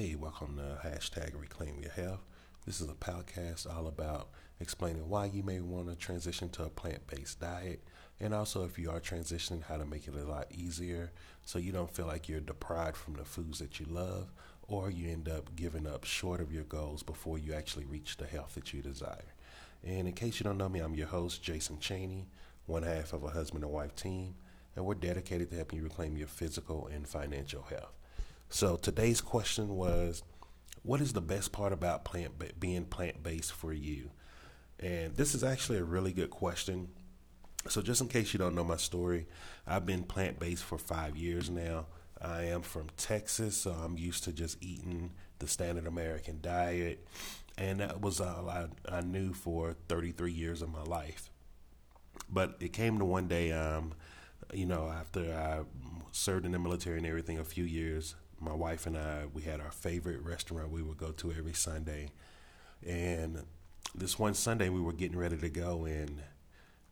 Hey, welcome to hashtag Reclaim Your Health. This is a podcast all about explaining why you may want to transition to a plant based diet, and also if you are transitioning, how to make it a lot easier so you don't feel like you're deprived from the foods that you love or you end up giving up short of your goals before you actually reach the health that you desire. And in case you don't know me, I'm your host, Jason Cheney, one half of a husband and wife team, and we're dedicated to helping you reclaim your physical and financial health. So today's question was, what is the best part about plant being plant based for you? And this is actually a really good question. So just in case you don't know my story, I've been plant based for five years now. I am from Texas, so I'm used to just eating the standard American diet, and that was all I, I knew for 33 years of my life. But it came to one day, um, you know, after I served in the military and everything, a few years, my wife and I, we had our favorite restaurant we would go to every Sunday. And this one Sunday, we were getting ready to go, and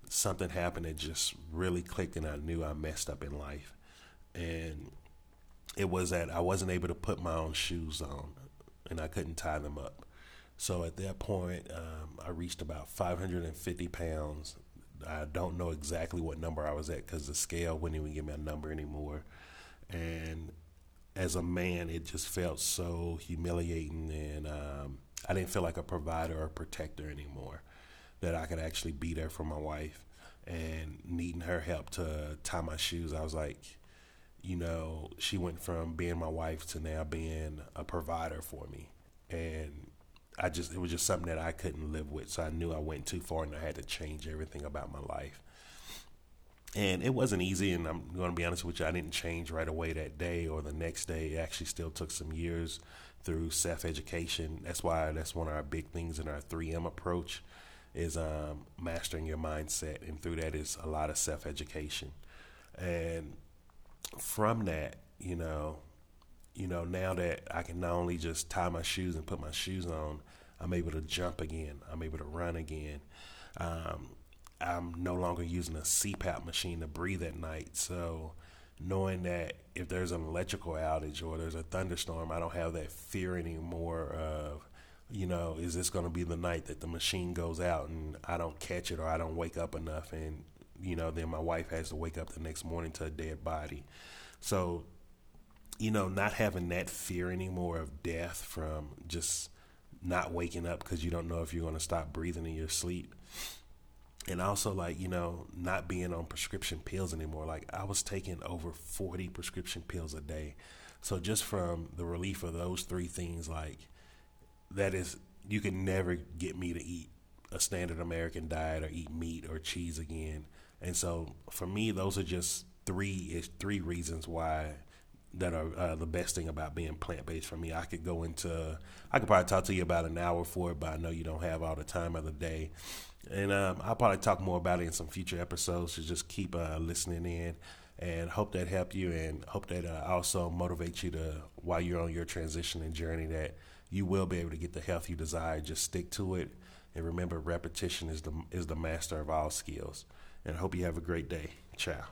something happened that just really clicked, and I knew I messed up in life. And it was that I wasn't able to put my own shoes on, and I couldn't tie them up. So at that point, um, I reached about 550 pounds. I don't know exactly what number I was at because the scale wouldn't even give me a number anymore. And as a man, it just felt so humiliating, and um, I didn't feel like a provider or protector anymore. That I could actually be there for my wife and needing her help to tie my shoes. I was like, you know, she went from being my wife to now being a provider for me, and I just it was just something that I couldn't live with. So I knew I went too far, and I had to change everything about my life and it wasn't easy and i'm going to be honest with you i didn't change right away that day or the next day. It actually still took some years through self-education. That's why that's one of our big things in our 3m approach is um, mastering your mindset and through that is a lot of self-education. And from that you know you know now that i can not only just tie my shoes and put my shoes on i'm able to jump again i'm able to run again. Um, I'm no longer using a CPAP machine to breathe at night. So knowing that if there's an electrical outage or there's a thunderstorm, I don't have that fear anymore of, you know, is this going to be the night that the machine goes out and I don't catch it or I don't wake up enough and, you know, then my wife has to wake up the next morning to a dead body. So, you know, not having that fear anymore of death from just not waking up because you don't know if you're going to stop breathing in your sleep and also like you know not being on prescription pills anymore. Like i was taking over 40 prescription pills a day. So just from the relief of those three things like that is you can never get me to eat a standard american diet or eat meat or cheese again. And so for me those are just three is three reasons why that are uh, the best thing about being plant based for me. I could go into, I could probably talk to you about an hour for it, but I know you don't have all the time of the day. And um, I'll probably talk more about it in some future episodes. So just keep uh, listening in and hope that helped you and hope that uh, also motivates you to, while you're on your transition and journey, that you will be able to get the health you desire. Just stick to it. And remember, repetition is the, is the master of all skills. And I hope you have a great day. Ciao.